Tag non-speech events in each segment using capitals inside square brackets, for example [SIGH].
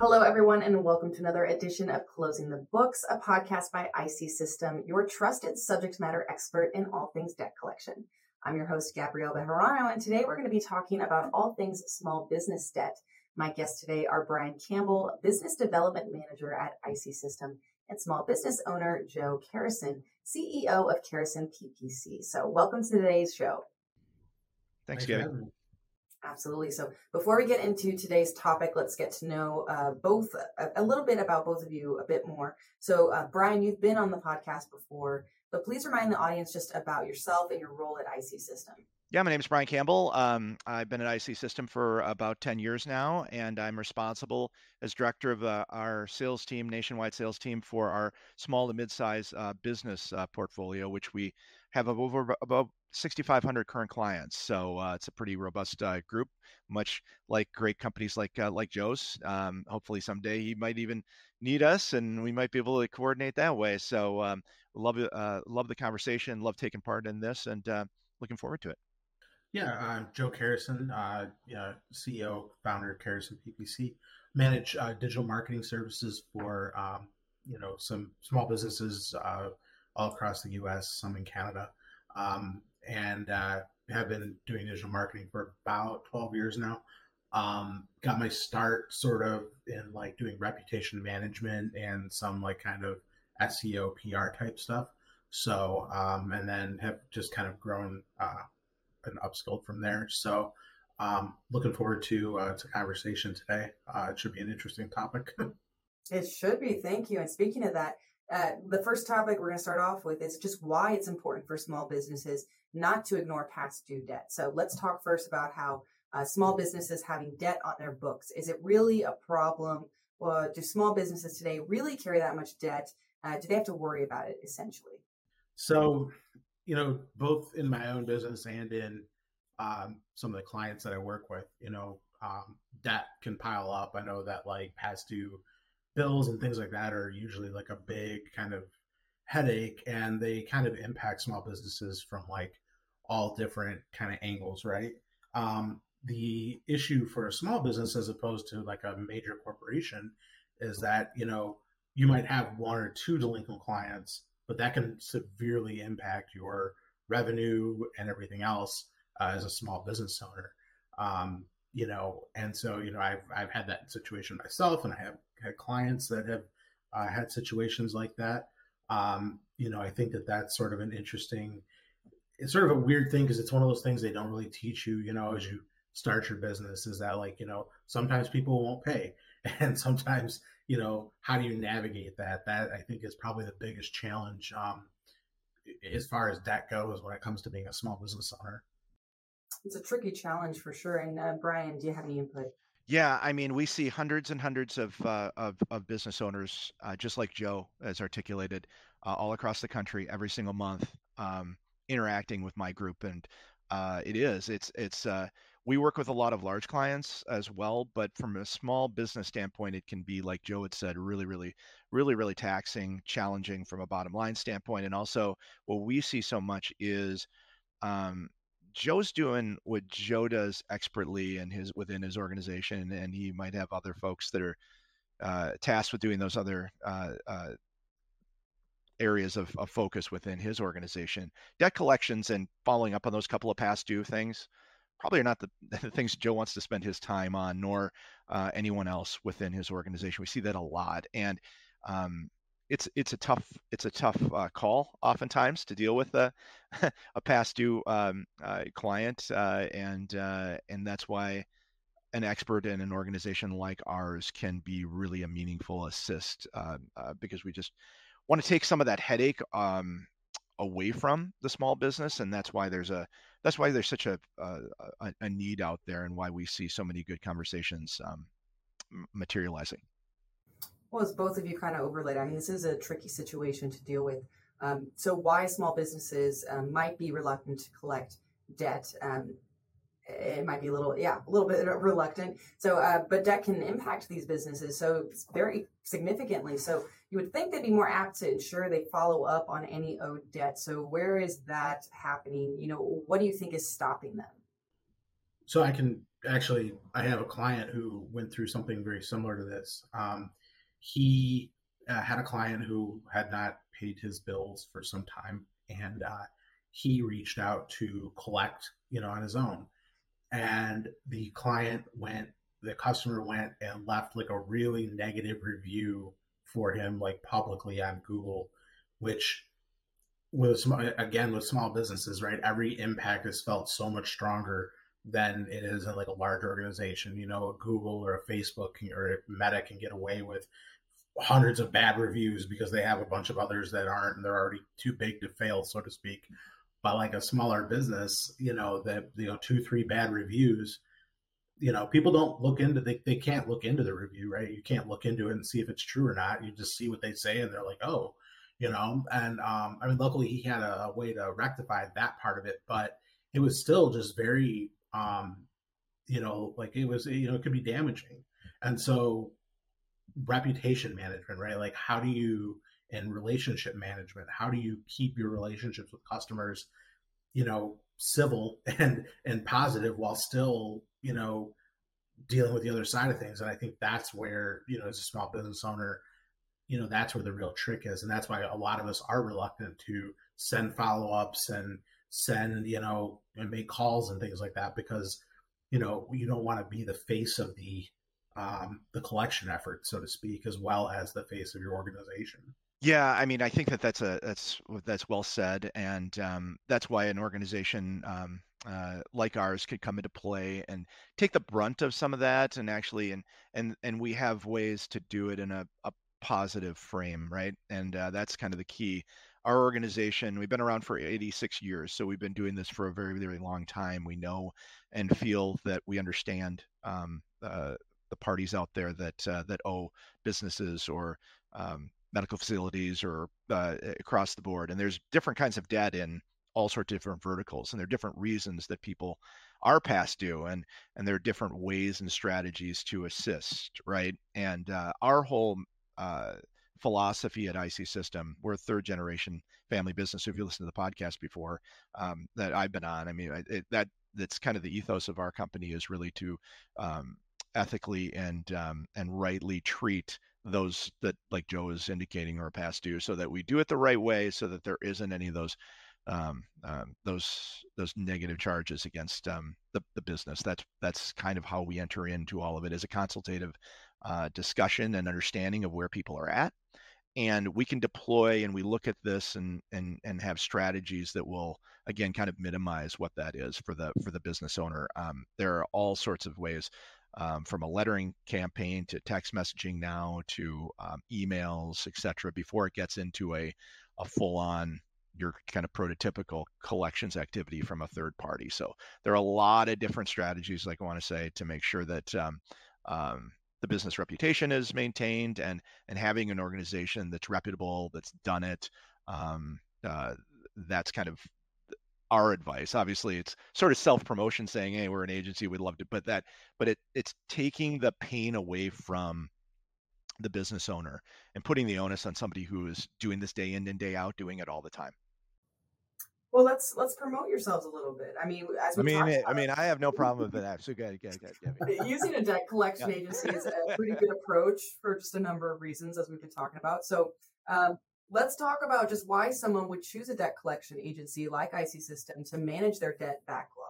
Hello, everyone, and welcome to another edition of Closing the Books, a podcast by IC System, your trusted subject matter expert in all things debt collection. I'm your host, Gabrielle Bejarano, and today we're going to be talking about all things small business debt. My guests today are Brian Campbell, Business Development Manager at IC System, and small business owner Joe Kerrison, CEO of Kerrison PPC. So, welcome to today's show. Thanks, Gabby. Absolutely. So before we get into today's topic, let's get to know uh, both a, a, little bit about both of you a bit more. So, uh, Brian, you've been on the podcast before, but please remind the audience just about yourself and your role at IC System. Yeah, my name is Brian Campbell. Um, I've been at IC System for about 10 years now, and I'm responsible as director of uh, our sales team, nationwide sales team for our small to mid-size uh, business uh, portfolio, which we have over about 6,500 current clients. So uh, it's a pretty robust uh, group, much like great companies like uh, like Joe's. Um, hopefully someday he might even need us, and we might be able to coordinate that way. So um, love uh, love the conversation, love taking part in this, and uh, looking forward to it. Yeah, I'm Joe Kerrison, uh, CEO, founder of Kerrison PPC. Manage digital marketing services for um, you know some small businesses all across the U.S., some in Canada. Um, and uh, have been doing digital marketing for about 12 years now. Um, got my start sort of in like doing reputation management and some like kind of SEO PR type stuff. So, um, and then have just kind of grown uh, and upskilled from there. So, um, looking forward to uh, to conversation today. Uh, it should be an interesting topic. [LAUGHS] it should be. Thank you. And speaking of that, uh, the first topic we're going to start off with is just why it's important for small businesses not to ignore past due debt. So let's talk first about how uh, small businesses having debt on their books is it really a problem? Well, do small businesses today really carry that much debt? Uh, do they have to worry about it essentially? So, you know, both in my own business and in um, some of the clients that I work with, you know, um, debt can pile up. I know that like past due bills and things like that are usually like a big kind of headache and they kind of impact small businesses from like all different kind of angles, right? Um, the issue for a small business as opposed to like a major corporation is that, you know, you might have one or two delinquent clients, but that can severely impact your revenue and everything else uh, as a small business owner. Um, you know, and so, you know, I've, I've had that situation myself and I have had clients that have uh, had situations like that. Um, you know, I think that that's sort of an interesting, it's sort of a weird thing because it's one of those things they don't really teach you, you know, as you start your business is that like, you know, sometimes people won't pay. [LAUGHS] And sometimes, you know, how do you navigate that? That I think is probably the biggest challenge um, as far as debt goes when it comes to being a small business owner. It's a tricky challenge for sure. And uh, Brian, do you have any input? Yeah, I mean, we see hundreds and hundreds of uh, of, of, business owners, uh, just like Joe has articulated, uh, all across the country every single month, um, interacting with my group, and uh, it is it's it's uh, we work with a lot of large clients as well, but from a small business standpoint, it can be like Joe had said, really, really, really, really taxing, challenging from a bottom line standpoint, and also what we see so much is um, Joe's doing what Joe does expertly in his within his organization, and he might have other folks that are uh, tasked with doing those other uh, uh, areas of, of, focus within his organization. Debt collections and following up on those couple of past due things probably are not the, [LAUGHS] the things Joe wants to spend his time on, nor uh, anyone else within his organization. We see that a lot, and um, it's it's a tough it's a tough uh, call oftentimes to deal with a [LAUGHS] a past due um, uh, client, uh, and uh, and that's why an expert in an organization like ours can be really a meaningful assist uh, uh, because we just want to take some of that headache um, away from the small business, and that's why there's a that's why there's such a a, a need out there, and why we see so many good conversations um, materializing. Well, as both of you kind of overlaid, I mean, this is a tricky situation to deal with. Um, so, why small businesses um, might be reluctant to collect debt? Um, it might be a little, yeah, a little bit [LAUGHS] reluctant. So, uh, but debt can impact these businesses so very significantly. So, you would think they'd be more apt to ensure they follow up on any owed debt. So, where is that happening? You know, what do you think is stopping them? so I can actually, I have a client who went through something very similar to this. Um, he uh, had a client who had not paid his bills for some time, and uh, he reached out to collect, you know, on his own. And the client went, the customer went and left like a really negative review for him, like publicly on Google, which with again with small businesses, right? Every impact is felt so much stronger than it is in like a large organization. You know, Google or a Facebook or a Meta can get away with hundreds of bad reviews because they have a bunch of others that aren't, and they're already too big to fail, so to speak. But like a smaller business, you know, that you know two three bad reviews, you know, people don't look into they they can't look into the review, right? You can't look into it and see if it's true or not. You just see what they say, and they're like, oh, you know. And um, I mean, luckily he had a, a way to rectify that part of it, but it was still just very um, you know, like it was, you know, it could be damaging. And so reputation management, right? Like how do you and relationship management, how do you keep your relationships with customers, you know, civil [LAUGHS] and and positive while still, you know, dealing with the other side of things. And I think that's where, you know, as a small business owner, you know, that's where the real trick is. And that's why a lot of us are reluctant to send follow-ups and send, you know, and make calls and things like that because, you know, you don't want to be the face of the um, the collection effort, so to speak, as well as the face of your organization. Yeah, I mean, I think that that's a that's that's well said, and um, that's why an organization um, uh, like ours could come into play and take the brunt of some of that, and actually, and and and we have ways to do it in a, a positive frame, right? And uh, that's kind of the key our organization, we've been around for 86 years, so we've been doing this for a very, very long time. We know and feel that we understand um, uh, the parties out there that uh, that owe businesses or um, medical facilities or uh, across the board. And there's different kinds of debt in all sorts of different verticals, and there are different reasons that people are past due, and and there are different ways and strategies to assist, right? And uh, our whole uh, philosophy at IC System. We're a third generation family business. So if you listen to the podcast before um, that I've been on, I mean, it, that that's kind of the ethos of our company is really to um, ethically and um, and rightly treat those that like Joe is indicating are past due, so that we do it the right way, so that there isn't any of those um, um, those those negative charges against um, the the business. That's that's kind of how we enter into all of it as a consultative uh, discussion and understanding of where people are at and we can deploy and we look at this and and and have strategies that will again kind of minimize what that is for the for the business owner. Um, there are all sorts of ways um, from a lettering campaign to text messaging now to um, emails etc before it gets into a a full on your kind of prototypical collections activity from a third party. So there are a lot of different strategies like i want to say to make sure that um, um the business reputation is maintained and and having an organization that's reputable that's done it um, uh, that's kind of our advice. Obviously it's sort of self-promotion saying hey we're an agency we'd love to but that but it it's taking the pain away from the business owner and putting the onus on somebody who is doing this day in and day out doing it all the time well, let's let's promote yourselves a little bit. I mean, as we I mean, it, I mean, I have no [LAUGHS] problem with that. So good, good, good. Using a debt collection yeah. agency is a pretty good approach for just a number of reasons, as we've been talking about. So, um, let's talk about just why someone would choose a debt collection agency like IC System to manage their debt backlog.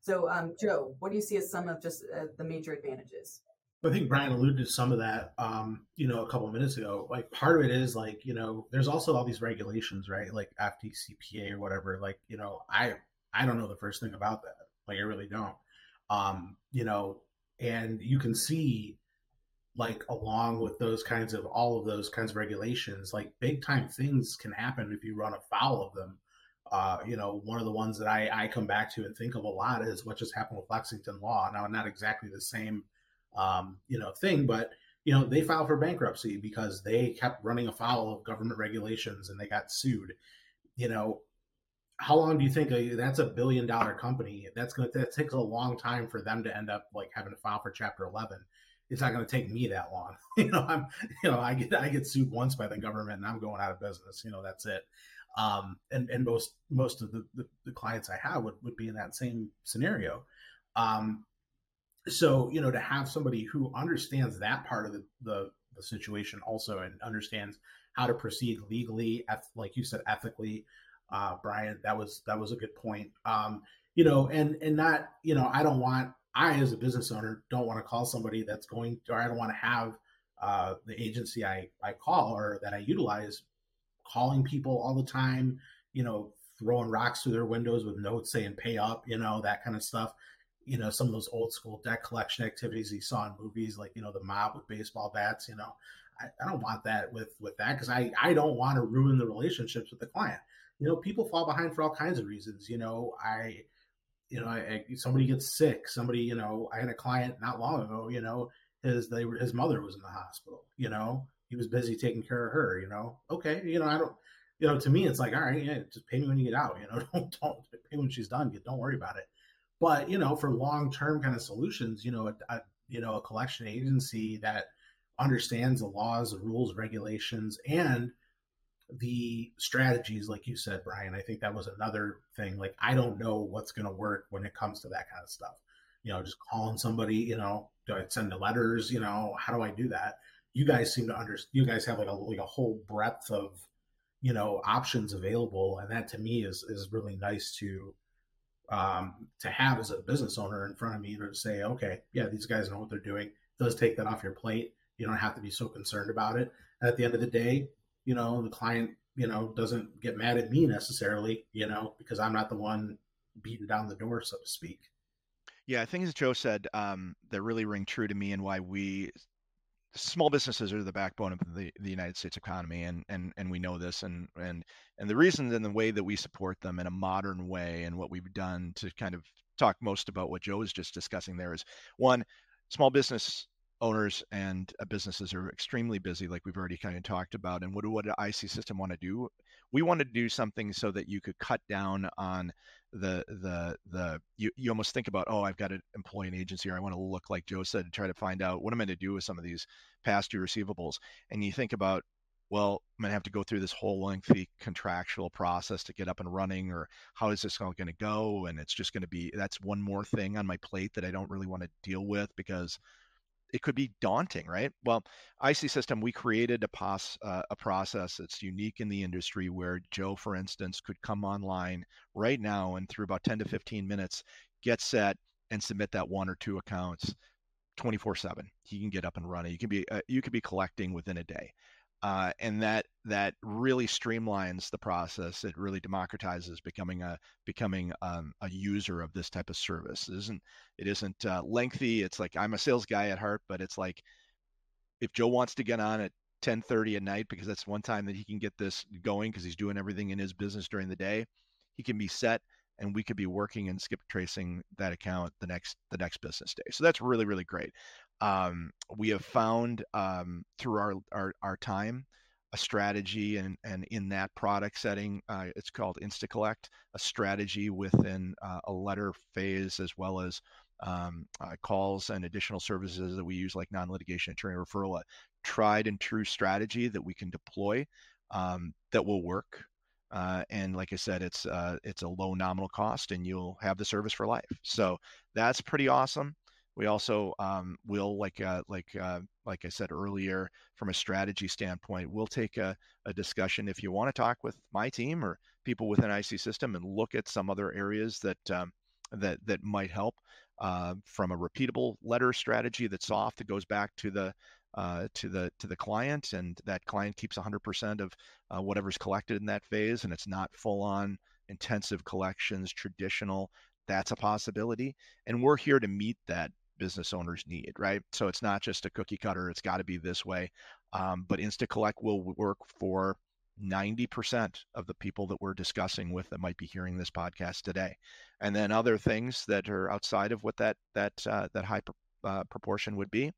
So, um, Joe, what do you see as some of just uh, the major advantages? I think Brian alluded to some of that, um, you know, a couple of minutes ago. Like part of it is like, you know, there's also all these regulations, right? Like FDCPA or whatever. Like, you know, I I don't know the first thing about that. Like I really don't. Um, you know, and you can see like along with those kinds of all of those kinds of regulations, like big time things can happen if you run afoul of them. Uh, you know, one of the ones that I, I come back to and think of a lot is what just happened with Lexington Law. Now, not exactly the same um, you know thing but you know they filed for bankruptcy because they kept running afoul of government regulations and they got sued. You know how long do you think a, that's a billion dollar company that's to that takes a long time for them to end up like having to file for chapter 11 it's not going to take me that long. [LAUGHS] You know i'm you know i get i get sued once by the government and i'm going out of business you know that's it. Um and and most most of the the, the clients i have would, would be in that same scenario. Um so you know to have somebody who understands that part of the, the, the situation also and understands how to proceed legally like you said ethically uh, brian that was that was a good point. Um, you know and and not you know i don't want i as a business owner don't want to call somebody that's going or i don't want to have uh, the agency i i call or that i utilize calling people all the time you know throwing rocks through their windows with notes saying pay up you know that kind of stuff you know some of those old school debt collection activities you saw in movies like you know the mob with baseball bats you know i, I don't want that with with that because i i don't want to ruin the relationships with the client you know people fall behind for all kinds of reasons you know i you know I, I, somebody gets sick somebody you know i had a client not long ago you know his they were his mother was in the hospital you know he was busy taking care of her you know okay you know i don't you know to me it's like all right yeah just pay me when you get out you know don't don't pay when she's done don't worry about it but you know, for long term kind of solutions, you know, a, a, you know a collection agency that understands the laws, the rules, regulations, and the strategies, like you said, Brian. I think that was another thing. Like I don't know what's going to work when it comes to that kind of stuff. You know, just calling somebody. You know, do I send the letters? You know, how do I do that? You guys seem to understand. You guys have like a like a whole breadth of you know options available, and that to me is is really nice to um, to have as a business owner in front of me to say, okay, yeah, these guys know what they're doing. It does take that off your plate. You don't have to be so concerned about it. And at the end of the day, you know, the client, you know, doesn't get mad at me necessarily, you know, because I'm not the one beating down the door, so to speak. Yeah, things Joe said um, that really ring true to me and why we small businesses are the backbone of the, the United States economy, and and and we know this, and and and the reason and the way that we support them in a modern way, and what we've done to kind of talk most about what Joe was just discussing there is one, small business owners and uh, businesses are extremely busy, like we've already kind of talked about. And what what IC system want to do? We want to do something so that you could cut down on the the the you, you almost think about oh I've got to employ an agency or I want to look like Joe said to try to find out what I'm going to do with some of these past due receivables and you think about well I'm going to have to go through this whole lengthy contractual process to get up and running or how is this all going to go and it's just going to be that's one more thing on my plate that I don't really want to deal with because it could be daunting, right? Well, IC System, we created a, pos, uh, a process that's unique in the industry where Joe, for instance, could come online right now and through about 10 to 15 minutes, get set and submit that one or two accounts 24 7 he can get up and running. You can be uh, you could be collecting within a day uh, and that that really streamlines the process. It really democratizes becoming a becoming um, a user of this type of service. It isn't it isn't uh, lengthy. It's like I'm a sales guy at heart, but it's like if Joe wants to get on at 10:30 at night because that's one time that he can get this going because he's doing everything in his business during the day, he can be set and we could be working and skip tracing that account the next the next business day. So that's really really great. Um, we have found um, through our, our, our time a strategy and, and in that product setting, uh, it's called InstaCollect, a strategy within uh, a letter phase as well as um, uh, calls and additional services that we use like non-litigation attorney referral, a tried and true strategy that we can deploy um, that will work. Uh, and like I said, it's uh, it's a low nominal cost, and you'll have the service for life. So that's pretty awesome. We also um, will, like uh, like uh, like I said earlier, from a strategy standpoint, we'll take a, a discussion if you want to talk with my team or people within IC System and look at some other areas that um, that that might help uh, from a repeatable letter strategy that's soft that goes back to the uh, to the to the client, and that client keeps 100% of uh, whatever's collected in that phase, and it's not full on intensive collections, traditional. That's a possibility, and we're here to meet that business owners need, right? So it's not just a cookie cutter, it's got to be this way. Um, but InstaCollect will work for 90% of the people that we're discussing with that might be hearing this podcast today. And then other things that are outside of what that that uh, that high uh, proportion would be,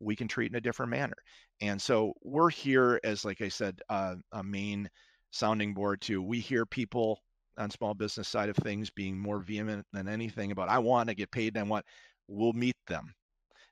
we can treat in a different manner. And so we're here as, like I said, uh, a main sounding board to we hear people on small business side of things being more vehement than anything about I want to get paid and I want we'll meet them.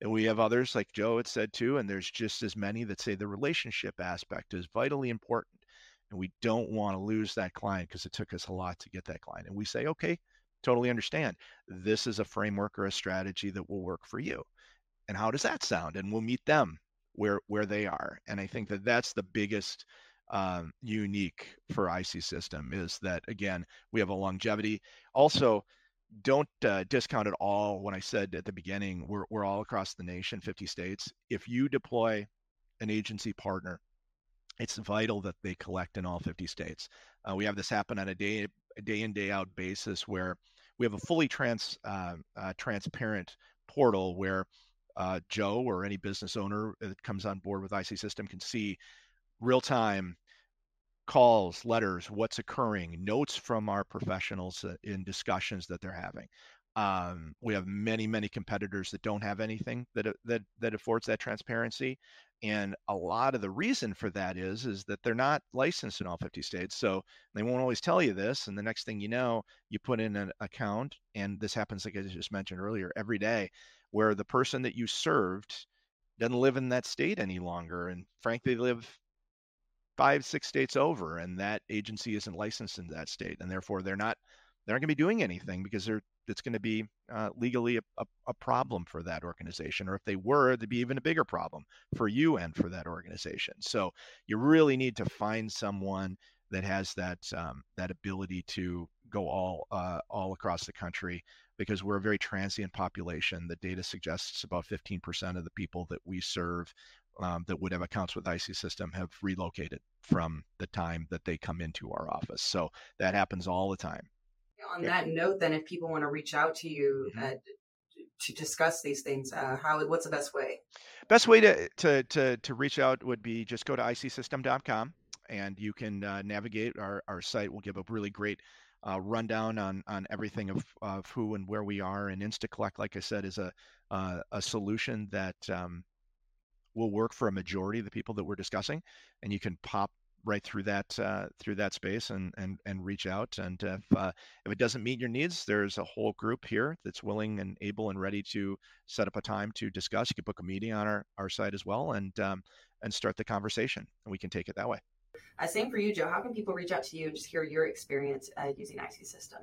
And we have others, like Joe had said too, and there's just as many that say the relationship aspect is vitally important. And we don't want to lose that client because it took us a lot to get that client. And we say, okay, totally understand. This is a framework or a strategy that will work for you. And how does that sound? And we'll meet them where where they are. And I think that that's the biggest um, unique for IC System is that again we have a longevity. Also, don't uh, discount at all when I said at the beginning we're we're all across the nation, 50 states. If you deploy an agency partner, it's vital that they collect in all 50 states. Uh, we have this happen on a day a day in day out basis where we have a fully trans uh, uh transparent portal where uh, Joe or any business owner that comes on board with IC System can see real time calls, letters, what's occurring, notes from our professionals uh, in discussions that they're having. Um, we have many, many competitors that don't have anything that uh, that that affords that transparency, and a lot of the reason for that is is that they're not licensed in all 50 states, so they won't always tell you this. And the next thing you know, you put in an account, and this happens, like I just mentioned earlier, every day, where the person that you served doesn't live in that state any longer, and frankly, live five, six states over, and that agency isn't licensed in that state, and therefore they're not they're not going to be doing anything because they're it's going to be uh, legally a, a, a, problem for that organization, or if they were, it'd be even a bigger problem for you and for that organization. So you really need to find someone that has that um, that ability to go all uh, all across the country because we're a very transient population. The data suggests about 15% of the people that we serve um, that would have accounts with IC System have relocated from the time that they come into our office. So that happens all the time. On that note, then, if people want to reach out to you mm-hmm. uh, to discuss these things, uh, how what's the best way? Best way to, to to to reach out would be just go to icsystem.com and you can uh, navigate our, our site. We'll give a really great uh, rundown on on everything of, of who and where we are. And InstaCollect, like I said, is a uh, a solution that um, will work for a majority of the people that we're discussing, and you can pop right through that uh, through that space and and and reach out. And if uh, if it doesn't meet your needs, there's a whole group here that's willing and able and ready to set up a time to discuss. You can book a meeting on our our site as well, and um, and start the conversation, and we can take it that way. Uh, same for you, Joe. How can people reach out to you and just hear your experience uh, using IC System?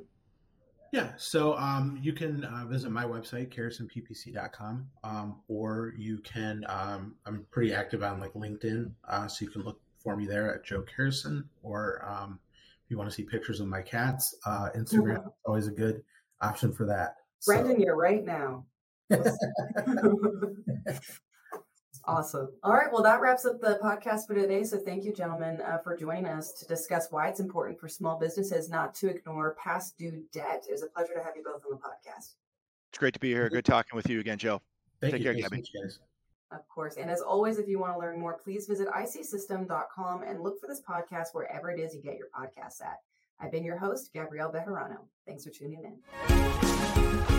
Yeah, so um, you can uh, visit my website, kerrisonppc.com, um, or you can, um, I'm pretty active on like LinkedIn, uh, so you can look for me there at Joe Kerrison, or um, if you want to see pictures of my cats, uh, Instagram is always a good option for that. Brendan, so. you're right now. [LAUGHS] [LAUGHS] [LAUGHS] Awesome. All right. Well, that wraps up the podcast for today. So thank you, gentlemen, uh, for joining us to discuss why it's important for small businesses not to ignore past due debt. It was a pleasure to have you both on the podcast. It's great to be here. Good talking with you again, Joe. Thank Take you. care, Gabby. Much, of course. And as always, if you want to learn more, please visit icsystem.com and look for this podcast wherever it is you get your podcasts at. I've been your host, Gabrielle Bejarano. Thanks for tuning in.